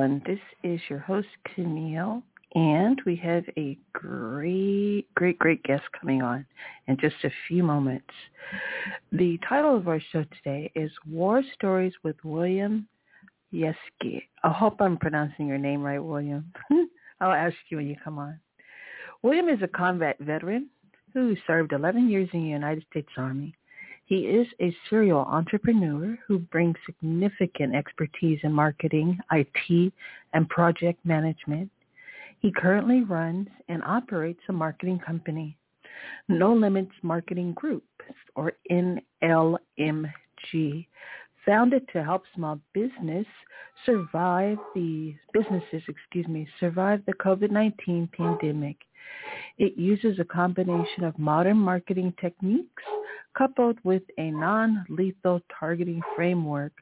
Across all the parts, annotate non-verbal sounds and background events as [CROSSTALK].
Everyone, this is your host Camille and we have a great, great, great guest coming on in just a few moments. The title of our show today is War Stories with William Yeske. I hope I'm pronouncing your name right, William. [LAUGHS] I'll ask you when you come on. William is a combat veteran who served 11 years in the United States Army. He is a serial entrepreneur who brings significant expertise in marketing, IT, and project management he currently runs and operates a marketing company, No Limits Marketing Group, or NLMG, founded to help small business survive the businesses, excuse me, survive the COVID-19 pandemic. It uses a combination of modern marketing techniques coupled with a non-lethal targeting framework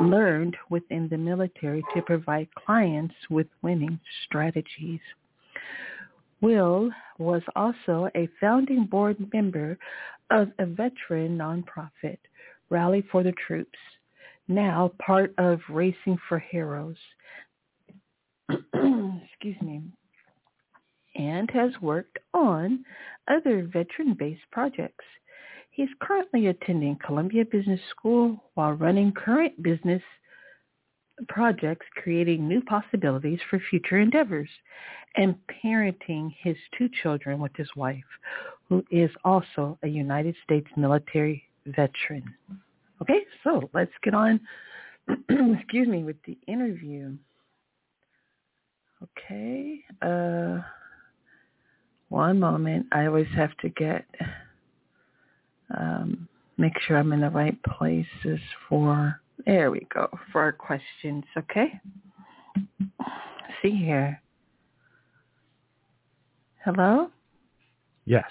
learned within the military to provide clients with winning strategies. Will was also a founding board member of a veteran nonprofit, Rally for the Troops, now part of Racing for Heroes. [CLEARS THROAT] Excuse me. And has worked on other veteran-based projects. He's currently attending Columbia Business School while running current business projects, creating new possibilities for future endeavors, and parenting his two children with his wife, who is also a United States military veteran. Okay, so let's get on, [CLEARS THROAT] excuse me, with the interview. Okay, uh, one moment. I always have to get um, make sure I'm in the right places for, there we go, for our questions, okay? See here. Hello? Yes.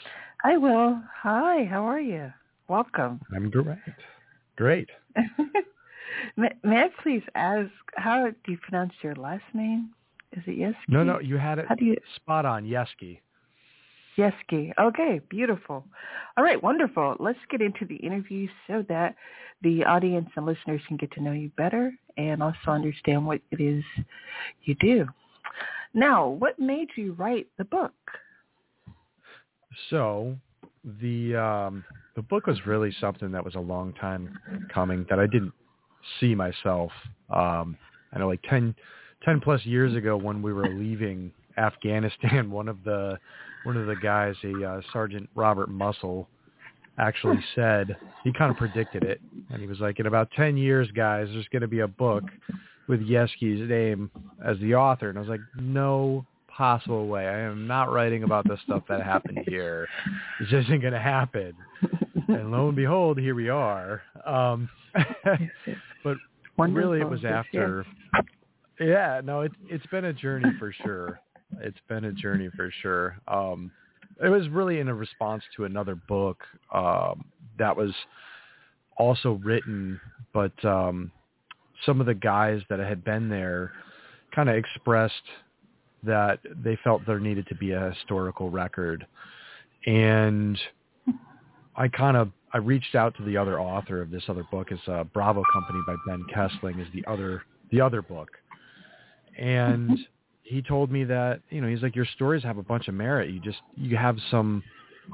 Hi, Will. Hi, how are you? Welcome. I'm great. Great. [LAUGHS] may, may I please ask, how do you pronounce your last name? Is it Yeske? No, no, you had it how do you... spot on, Yeske. Yeske. Okay, beautiful. All right, wonderful. Let's get into the interview so that the audience and listeners can get to know you better and also understand what it is you do. Now, what made you write the book? So, the um, the book was really something that was a long time coming that I didn't see myself. Um, I know, like 10, 10 plus years ago, when we were leaving Afghanistan, [LAUGHS] one of the one of the guys, a uh, Sergeant Robert Muscle, actually said he kind of predicted it, and he was like, in about ten years, guys, there's going to be a book with Yeske's name as the author, and I was like, no possible way. I am not writing about the stuff that happened here. This isn't going to happen. And lo and behold, here we are. Um, [LAUGHS] but Wonderful. really, it was after. Yeah, no, it's it's been a journey for sure it's been a journey for sure. Um, it was really in a response to another book um, that was also written, but um, some of the guys that had been there kind of expressed that they felt there needed to be a historical record, and I kind of I reached out to the other author of this other book. It's uh, Bravo Company by Ben Kesling is the other the other book, and he told me that you know he's like your stories have a bunch of merit. You just you have some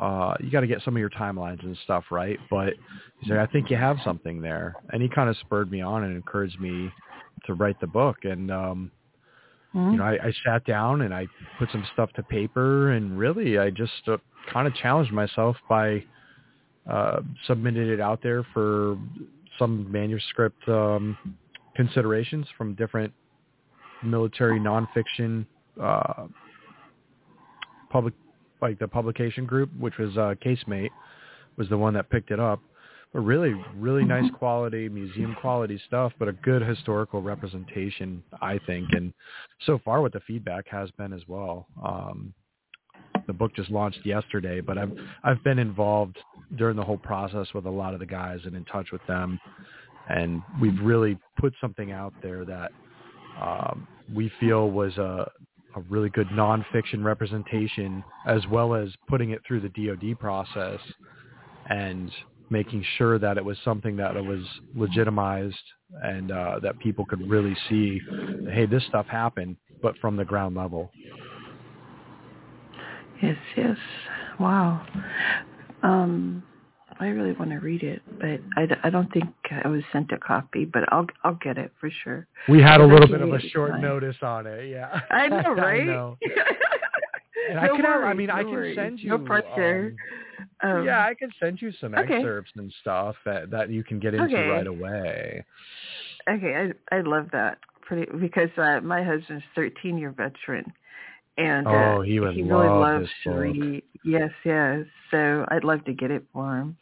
uh you got to get some of your timelines and stuff right. But he's like I think you have something there, and he kind of spurred me on and encouraged me to write the book. And um mm-hmm. you know I, I sat down and I put some stuff to paper, and really I just uh, kind of challenged myself by uh submitted it out there for some manuscript um considerations from different military nonfiction uh, public like the publication group, which was uh, Casemate, was the one that picked it up. but really, really nice quality, museum quality stuff, but a good historical representation, I think. And so far, what the feedback has been as well. Um, the book just launched yesterday, but I've I've been involved during the whole process with a lot of the guys and in touch with them, and we've really put something out there that um, we feel was a a really good nonfiction representation, as well as putting it through the DoD process and making sure that it was something that it was legitimized and uh, that people could really see, hey, this stuff happened, but from the ground level. Yes, yes. Wow. Um, I really want to read it, but I, I don't think I was sent a copy, but I'll I'll get it for sure. We had a little bit of a short time. notice on it, yeah. I know, [LAUGHS] right? [LAUGHS] I know. and no I can, worries, I mean, no I can worries. send you. No pressure. Um, um, yeah, I can send you some okay. excerpts and stuff that that you can get into okay. right away. Okay, I I love that pretty because uh, my husband's 13 year veteran, and uh, oh, he would he really loves to read. Yes, yes. So I'd love to get it for him.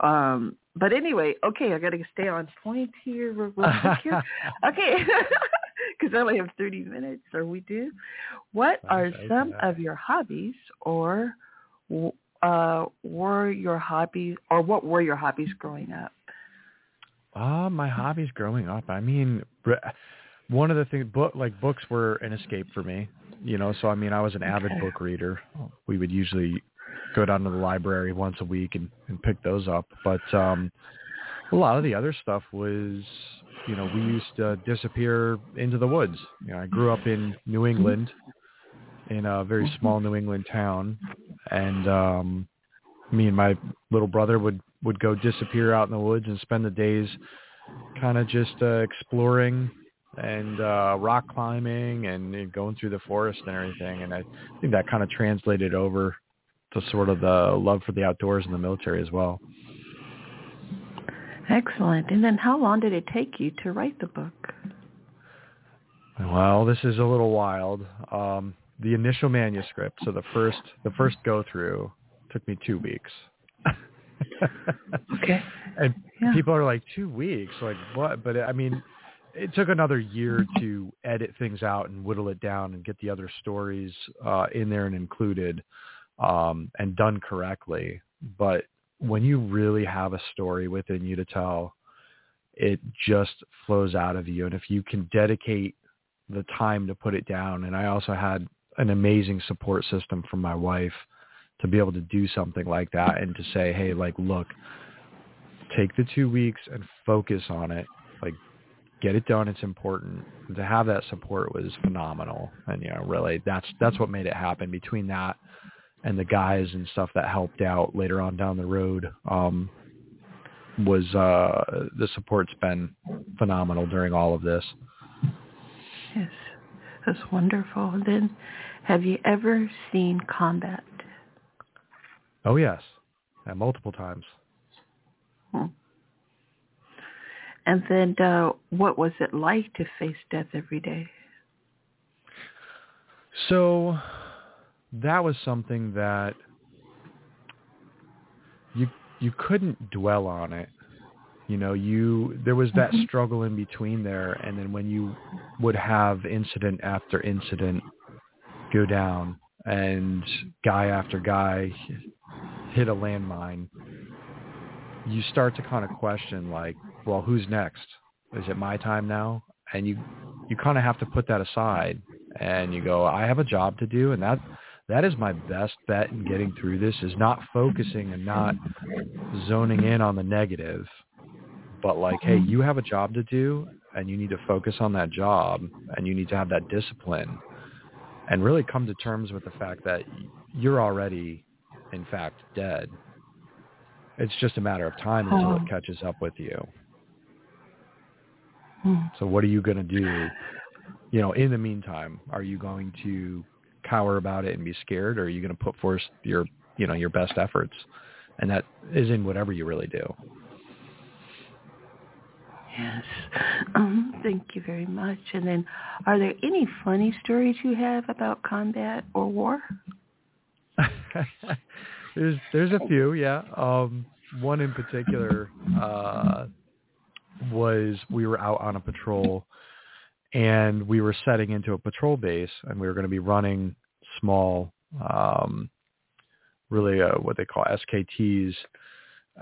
Um, but anyway, okay, I got to stay on point here real here. [LAUGHS] okay, [LAUGHS] because I only have 30 minutes, or we do. What are some of your hobbies, or uh, were your hobbies, or what were your hobbies growing up? Uh, my hobbies growing up. I mean, one of the things, book like books were an escape for me you know, so I mean, I was an avid book reader. We would usually go down to the library once a week and, and pick those up. But um, a lot of the other stuff was, you know, we used to disappear into the woods. You know, I grew up in New England, in a very small New England town, and um, me and my little brother would would go disappear out in the woods and spend the days kind of just uh, exploring and uh, rock climbing and, and going through the forest and everything. And I think that kind of translated over to sort of the love for the outdoors in the military as well. Excellent. And then how long did it take you to write the book? Well, this is a little wild. Um, the initial manuscript, so the first the first go through, took me two weeks. [LAUGHS] okay. And yeah. people are like, two weeks? Like what? But I mean, it took another year to edit things out and whittle it down and get the other stories uh, in there and included um, and done correctly. But when you really have a story within you to tell, it just flows out of you. And if you can dedicate the time to put it down, and I also had an amazing support system from my wife to be able to do something like that and to say, hey, like, look, take the two weeks and focus on it. Like, get it done. It's important. To have that support was phenomenal, and you know, really, that's that's what made it happen. Between that and the guys and stuff that helped out later on down the road, um, was uh, the support's been phenomenal during all of this. Yes, that's wonderful. Then, have you ever seen combat? Oh yes, yeah, multiple times. Hmm. And then uh, what was it like to face death every day? So that was something that you you couldn't dwell on it. You know, you there was that mm-hmm. struggle in between there and then when you would have incident after incident go down and guy after guy hit a landmine, you start to kind of question like well, who's next? Is it my time now? And you you kind of have to put that aside and you go, I have a job to do, and that that is my best bet in getting through this is not focusing and not zoning in on the negative, but like, hey, you have a job to do and you need to focus on that job and you need to have that discipline and really come to terms with the fact that you're already, in fact, dead. It's just a matter of time until it catches up with you. So what are you going to do? You know, in the meantime, are you going to cower about it and be scared, or are you going to put forth your, you know, your best efforts? And that is in whatever you really do. Yes. Um, thank you very much. And then, are there any funny stories you have about combat or war? [LAUGHS] there's there's a few, yeah. Um, one in particular uh, was we were out on a patrol and we were setting into a patrol base and we were going to be running small um, really uh, what they call SKTs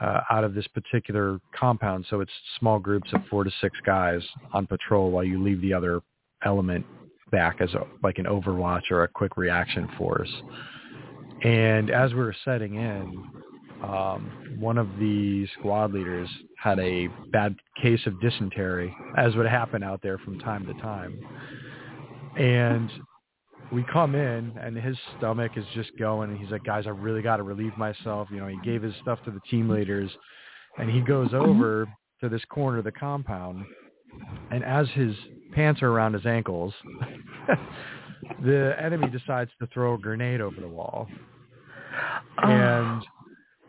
uh, out of this particular compound. So it's small groups of four to six guys on patrol while you leave the other element back as a, like an overwatch or a quick reaction force. And as we were setting in, um, one of the squad leaders had a bad case of dysentery, as would happen out there from time to time. And we come in and his stomach is just going and he's like, guys, I really got to relieve myself. You know, he gave his stuff to the team leaders and he goes mm-hmm. over to this corner of the compound and as his pants are around his ankles, [LAUGHS] the enemy decides to throw a grenade over the wall. And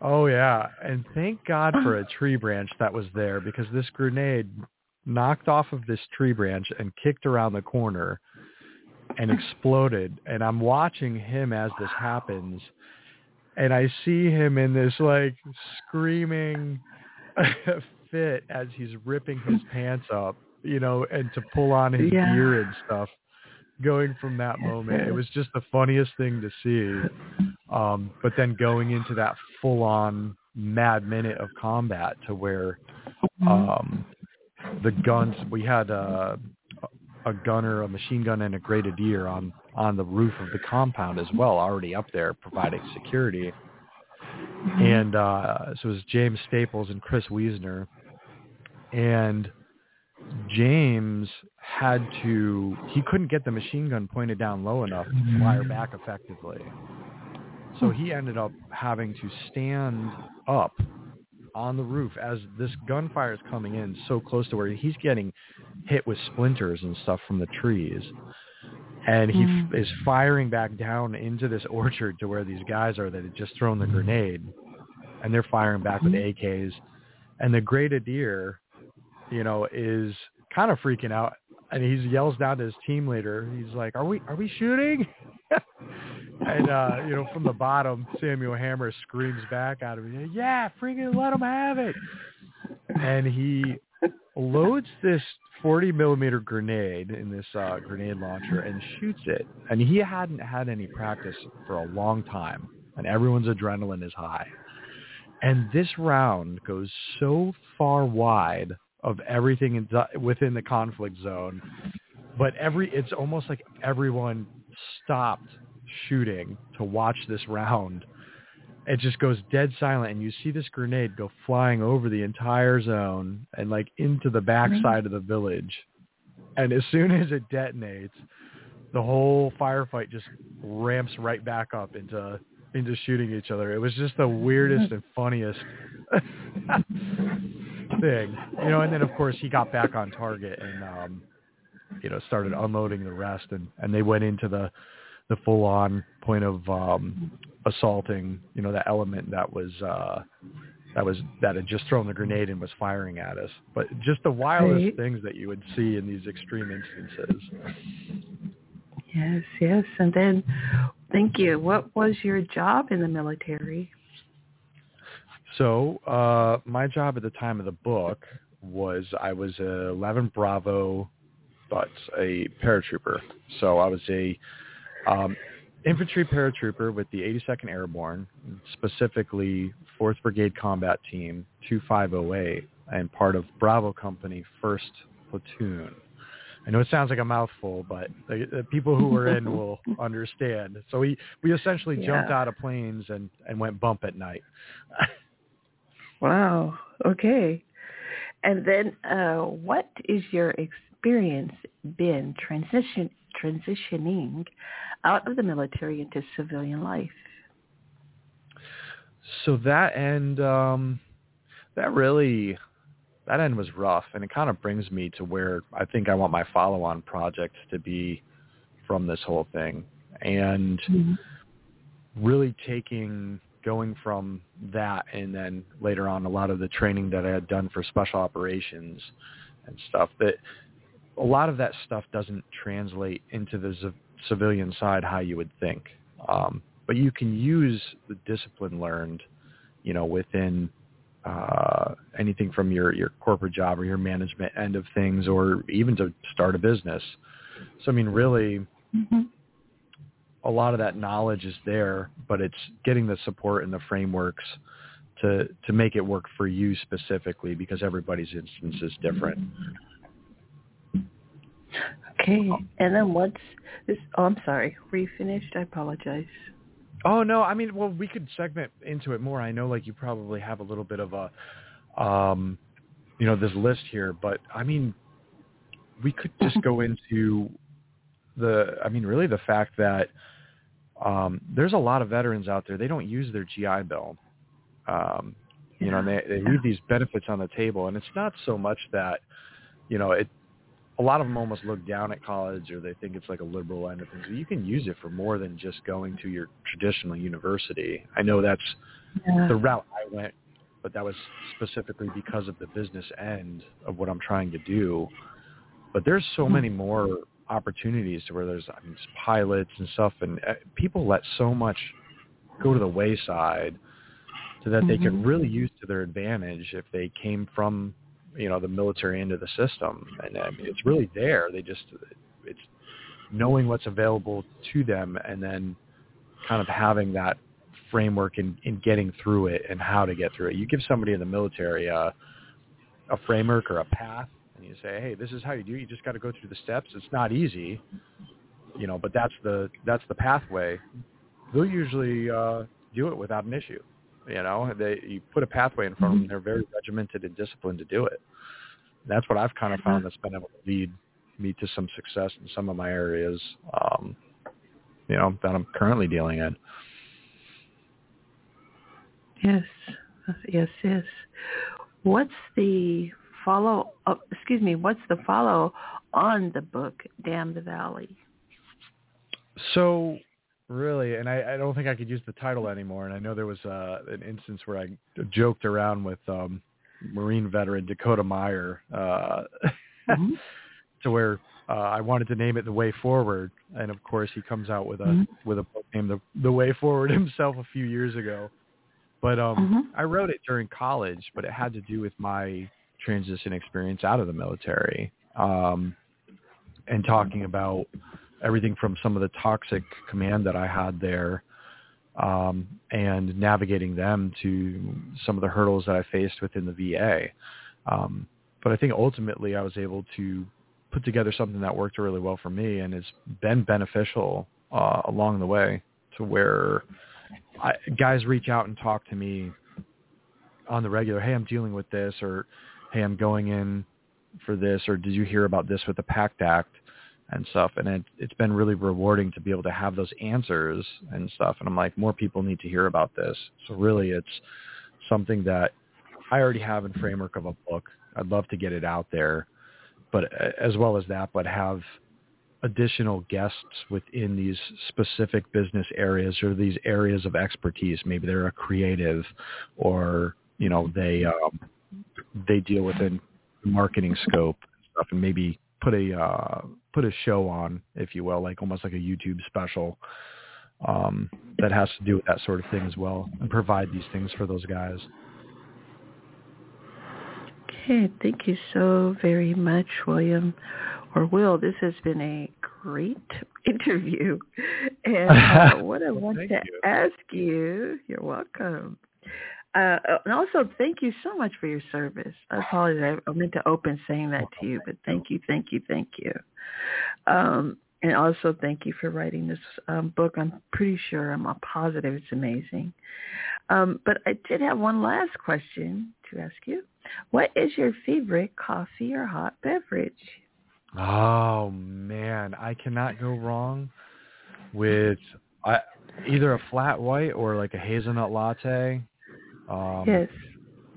oh yeah, and thank God for a ah. tree branch that was there because this grenade knocked off of this tree branch and kicked around the corner and ah. exploded. And I'm watching him as this happens. And I see him in this like screaming [LAUGHS] fit as he's ripping his pants up, you know, and to pull on his yeah. gear and stuff. Going from that moment, it [LAUGHS] was just the funniest thing to see. Um, but then going into that full on mad minute of combat to where mm-hmm. um, the guns we had uh, a gunner, a machine gun, and a grenadier on on the roof of the compound as well, already up there providing security. Mm-hmm. And uh, so it was James Staples and Chris Wiesner, and James had to he couldn't get the machine gun pointed down low enough to fire back effectively. So he ended up having to stand up on the roof as this gunfire is coming in so close to where he's getting hit with splinters and stuff from the trees. And he mm. f- is firing back down into this orchard to where these guys are that had just thrown the grenade. And they're firing back with mm-hmm. AKs. And the grenadier, you know, is kind of freaking out. And he yells down to his team leader. He's like, "Are we are we shooting?" [LAUGHS] and uh, you know, from the bottom, Samuel Hammer screams back at him, "Yeah, freaking let him have it!" And he loads this 40 millimeter grenade in this uh, grenade launcher and shoots it. And he hadn't had any practice for a long time, and everyone's adrenaline is high. And this round goes so far wide of everything in, within the conflict zone, but every it's almost like everyone stopped shooting to watch this round. It just goes dead silent, and you see this grenade go flying over the entire zone and like into the backside of the village. And as soon as it detonates, the whole firefight just ramps right back up into into shooting each other. It was just the weirdest and funniest [LAUGHS] thing, you know. And then of course he got back on target and um, you know started unloading the rest, and and they went into the the full on point of um assaulting you know the element that was uh that was that had just thrown the grenade and was firing at us but just the wildest right. things that you would see in these extreme instances yes yes and then thank you what was your job in the military so uh my job at the time of the book was i was a 11 bravo but a paratrooper so i was a um, infantry paratrooper with the 82nd Airborne, specifically 4th Brigade Combat Team 2508, and part of Bravo Company 1st Platoon. I know it sounds like a mouthful, but the, the people who were in will [LAUGHS] understand. So we, we essentially yeah. jumped out of planes and, and went bump at night. [LAUGHS] wow. Okay. And then uh, what is your experience been transition transitioning out of the military into civilian life? So that end, um, that really, that end was rough, and it kind of brings me to where I think I want my follow-on project to be from this whole thing, and mm-hmm. really taking going from that and then later on a lot of the training that I had done for special operations and stuff that a lot of that stuff doesn't translate into the civilian side how you would think. Um, but you can use the discipline learned, you know, within uh, anything from your your corporate job or your management end of things, or even to start a business. So I mean, really, Mm-hmm. A lot of that knowledge is there, but it's getting the support and the frameworks to to make it work for you specifically because everybody's instance is different. Okay. And then what's this? Oh, I'm sorry. Were you finished? I apologize. Oh no, I mean, well, we could segment into it more. I know, like you probably have a little bit of a, um, you know, this list here, but I mean, we could just go into the. I mean, really, the fact that um, there's a lot of veterans out there. They don't use their GI Bill. Um, you know, and they, they leave these benefits on the table, and it's not so much that, you know, it. A lot of them almost look down at college, or they think it's like a liberal end of things. You can use it for more than just going to your traditional university. I know that's Yeah. the route I went, but that was specifically because of the business end of what I'm trying to do. But there's so many more opportunities to where there's I mean, pilots and stuff, and uh, people let so much go to the wayside so that they could Mhm. really use to their advantage if they came from you know the military into the system. And I mean, it's really there. They just it's knowing what's available to them and then kind of having that framework in, in getting through it and how to get through it. You give somebody in the military uh, a framework or a path, and you say, "Hey, this is how you do. it. You just got to go through the steps. It's not easy, you know, but that's the that's the pathway." They'll usually uh, do it without an issue. You know, they you put a pathway in front of them. They're very regimented and disciplined to do it. That's what I've kind of found that's been able to lead me to some success in some of my areas. Um, you know, that I'm currently dealing in. Yes. Yes. Yes. What's the follow? Uh, excuse me. What's the follow on the book Damn the Valley? So really, and I, I don't think I could use the title anymore. And I know there was uh, an instance where I joked around with um, Marine veteran Dakota Meyer uh, [LAUGHS] Mhm. to where uh, I wanted to name it The Way Forward, and of course he comes out with a Mhm. with a book named The, the Way Forward [LAUGHS] himself a few years ago. But um, Mhm. I wrote it during college, but it had to do with my transition experience out of the military, um, and talking about everything from some of the toxic command that I had there, um, and navigating them to some of the hurdles that I faced within the VA. Um, but I think ultimately I was able to put together something that worked really well for me and has been beneficial uh, along the way to where I, guys reach out and talk to me on the regular, hey, I'm dealing with this, or hey, I'm going in for this, or did you hear about this with the PACT Act and stuff? And it, it's been really rewarding to be able to have those answers and stuff. And I'm like, more people need to hear about this. So really, it's something that I already have in framework of a book. I'd love to get it out there, but uh, as well as that, but have additional guests within these specific business areas or these areas of expertise. Maybe they're a creative or, you know, they, um, they deal within the marketing scope and stuff and maybe put a, uh, put a show on, if you will, like almost like a YouTube special, um, that has to do with that sort of thing as well and provide these things for those guys. Okay, thank you so very much, William or Will. This has been a great [LAUGHS] interview, and uh, [LAUGHS] what I want to you. ask you, you're welcome. Uh, and also, thank you so much for your service. I apologize. I meant to open saying that to you, but thank you, thank you, thank you. Um, and also, thank you for writing this um, book. I'm pretty sure, I'm a positive it's amazing. Um, but I did have one last question to ask you. What is your favorite coffee or hot beverage? Oh man, I cannot go wrong with I, either a flat white or like a hazelnut latte. Um, yes.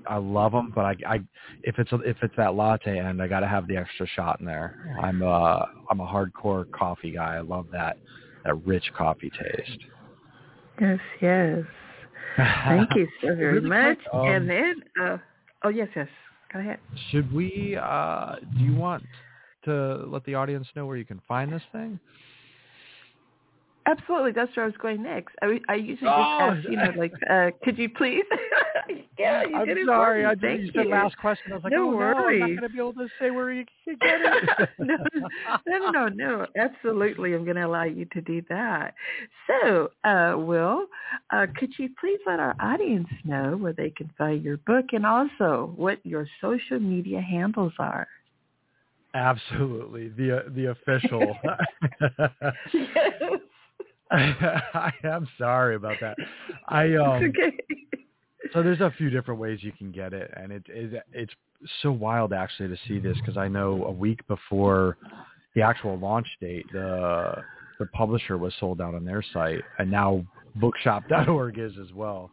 I love them, but I, I if it's a, if it's that latte end, I got to have the extra shot in there. I'm a I'm a hardcore coffee guy. I love that that rich coffee taste. Yes, yes. Thank you so [LAUGHS] very Really much. um, and then, uh, oh yes, yes. Go ahead. Should we? uh Do you want to let the audience know where you can find this thing? Absolutely, that's where I was going next. I, I usually just Oh! ask, you know, like, [LAUGHS] uh, could you please? [LAUGHS] yeah, you I'm did it sorry. For me. I Thank you said you. last question. I was like, No oh no, I'm not going to be able to say where you can get it. [LAUGHS] no, no, no, no. Absolutely, I'm going to allow you to do that. So, uh, Will, uh, could you please let our audience know where they can find your book and also what your social media handles are? Absolutely, the the official. [LAUGHS] I am sorry about that. I um. It's okay. So there's a few different ways you can get it, and it, it it's so wild actually to see this because I know a week before the actual launch date, the the publisher was sold out on their site, and now Bookshop.org is as well.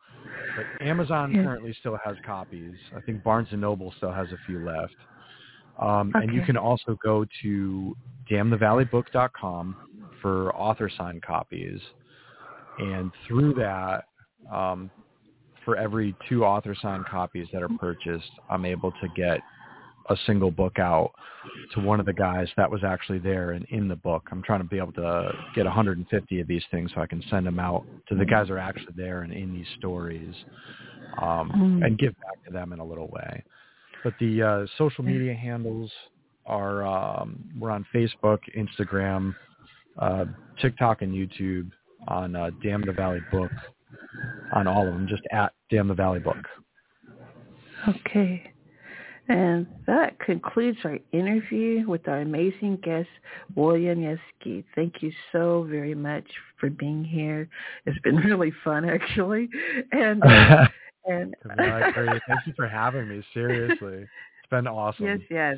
But Amazon Yeah. currently still has copies. I think Barnes and Noble still has a few left. Um, And you can also go to damnthevalleybook.com for author signed copies, and through that, um, for every two author signed copies that are purchased, I'm able to get a single book out to one of the guys that was actually there and in the book. I'm trying to be able to get 150 of these things so I can send them out to the guys that are actually there and in these stories um, Mm. and give back to them in a little way. But the uh, social media handles are um, we're on Facebook, Instagram, uh, TikTok, and YouTube on uh, Damn the Valley Book on all of them, just at Damn the Valley Book. Okay. And that concludes our interview with our amazing guest, William Yeske. Thank you so very much for being here. It's been [LAUGHS] really fun, actually. And uh, [LAUGHS] and Camilla, great. Thank you for having me. Seriously, it's been [LAUGHS] awesome. yes, yes,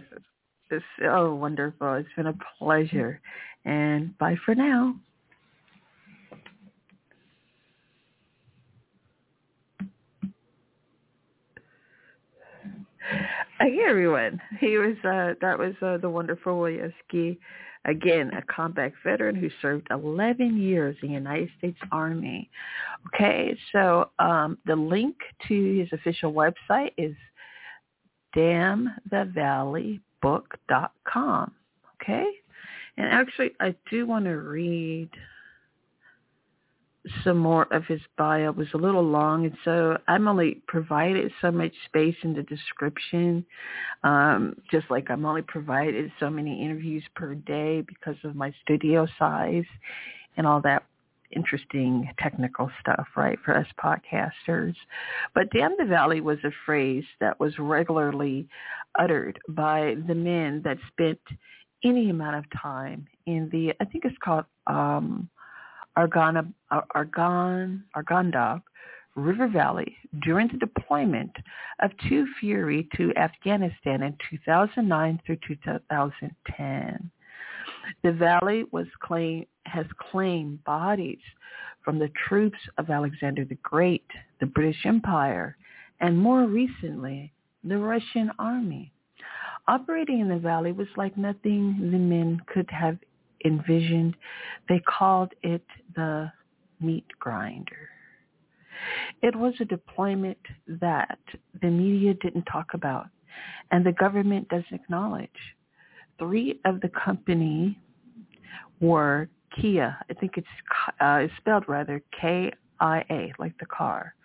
it's oh wonderful. It's been a pleasure. And bye for now. Hey everyone. He was uh that was uh, the wonderful Woyeski. Again, a combat veteran who served 11 years in the United States Army. Okay, so um, the link to his official website is damnthevalleybook.com. Okay, and actually, I do want to read some more of his bio. It was a little long, and so I'm only provided so much space in the description, um, just like I'm only provided so many interviews per day because of my studio size and all that interesting technical stuff, right, for us podcasters. But Damn the Valley was a phrase that was regularly uttered by the men that spent any amount of time in the, I think it's called um, Argana, Ar- Argon, Arganda River Valley during the deployment of Two Fury to Afghanistan in 2009 through 2010. The valley was claim, has claimed bodies from the troops of Alexander the Great, the British Empire, and more recently, the Russian army. Operating in the valley was like nothing the men could have envisioned. They called it the meat grinder. It was a deployment that the media didn't talk about and the government doesn't acknowledge. Three of the company were Kia. I think it's, uh, it's spelled rather K-I-A, like the car.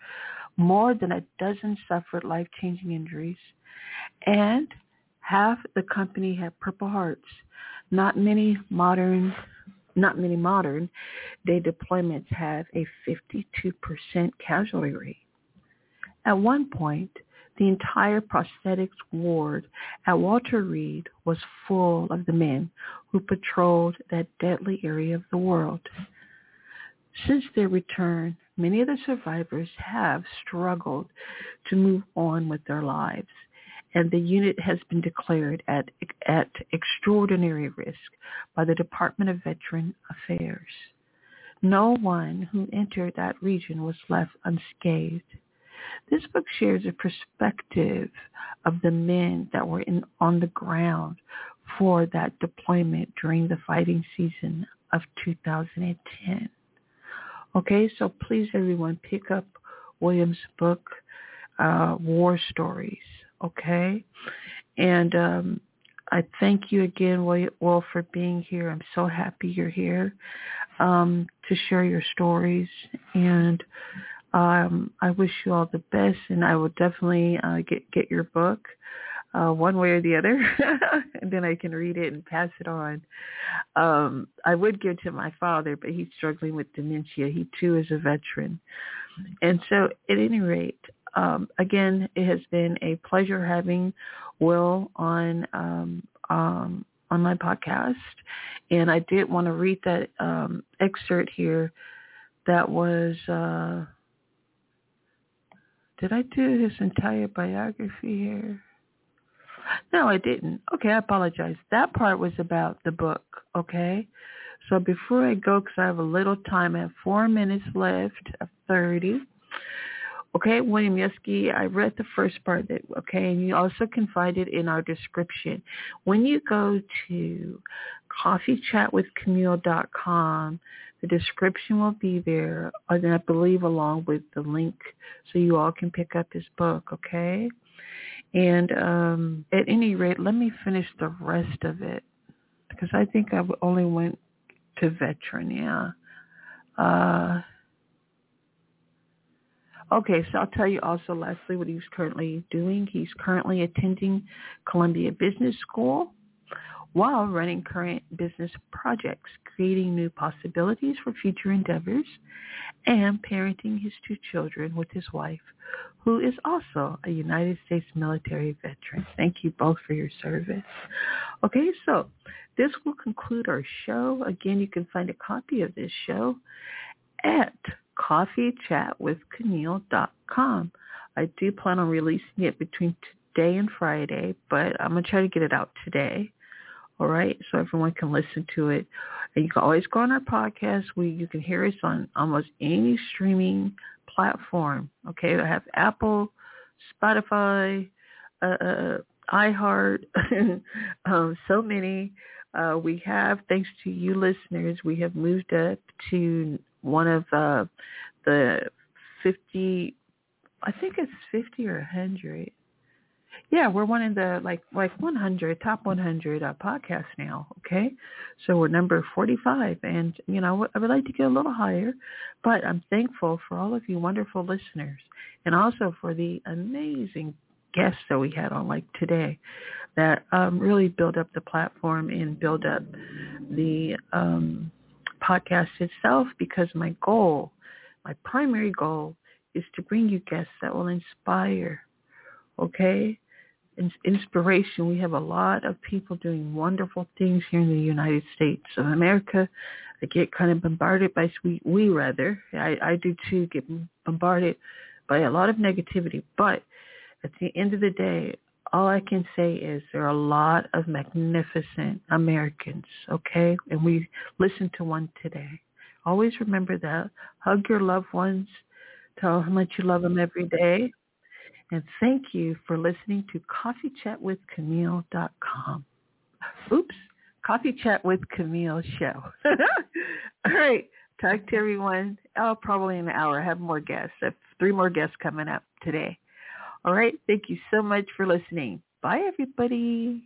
More than a dozen suffered life-changing injuries, and half the company had Purple Hearts. Not many modern, not many modern day deployments have a 52% casualty rate. At one point, the entire prosthetics ward at Walter Reed was full of the men who patrolled that deadly area of the world. Since their return, many of the survivors have struggled to move on with their lives, and the unit has been declared at, at extraordinary risk by the Department of Veteran Affairs. No one who entered that region was left unscathed. This book shares a perspective of the men that were in, on the ground for that deployment during the fighting season of 2010. Okay, so please everyone pick up William's book, uh, War Stories, okay? And um, I thank you again, Will, for being here. I'm so happy you're here um, to share your stories. And Um, I wish you all the best, and I will definitely uh, get get your book uh, one way or the other, [LAUGHS] and then I can read it and pass it on. Um, I would give to my father, but he's struggling with dementia. He too is a veteran, and so at any rate, um, again, it has been a pleasure having Will on um, um, on my podcast, and I did want to read that um, excerpt here. That was. Uh, did I do his entire biography here? No, I didn't. Okay, I apologize. That part was about the book, okay? So before I go, because I have a little time, I have four minutes left of 30. Okay, William Yeske, I read the first part that, okay, and you also can find it in our description. When you go to coffeechatwithcamille.com, the description will be there, and I believe along with the link so you all can pick up his book, okay? And um, at any rate, let me finish the rest of it because I think I only went to veteran, yeah. Uh, okay, so I'll tell you also lastly what he's currently doing. He's currently attending Columbia Business School while running current business projects, creating new possibilities for future endeavors, and parenting his two children with his wife, who is also a United States military veteran. Thank you both for your service. Okay, so this will conclude our show. Again, you can find a copy of this show at coffeechatwithcamille.com. I do plan on releasing it between today and Friday, but I'm going to try to get it out today all right, so everyone can listen to it. And you can always go on our podcast. We you can hear us on almost any streaming platform. Okay, I have Apple, Spotify, uh, uh iHeart, [LAUGHS] um, so many. Uh, we have, thanks to you listeners, we have moved up to one of uh, the 50, I think it's 50 or 100 yeah, we're one of the like like 100 top 100 uh, podcasts now. Okay, so we're number 45, and you know I would like to get a little higher, but I'm thankful for all of you wonderful listeners, and also for the amazing guests that we had on like today, that um, really build up the platform and build up the um, podcast itself. Because my goal, my primary goal, is to bring you guests that will inspire okay inspiration. We have a lot of people doing wonderful things here in the United States of America. I get kind of bombarded by we, we rather. I, I do too get bombarded by a lot of negativity. But at the end of the day, all I can say is there are a lot of magnificent Americans, okay? And we listen to one today. Always remember that. Hug your loved ones. Tell how much you love them every day. And thank you for listening to CoffeeChatWithCamille.com. Oops, Coffee Chat with Camille show. [LAUGHS] All right, talk to everyone. Oh, probably in an hour. I have more guests. I have three more guests coming up today. All right, thank you so much for listening. Bye, everybody.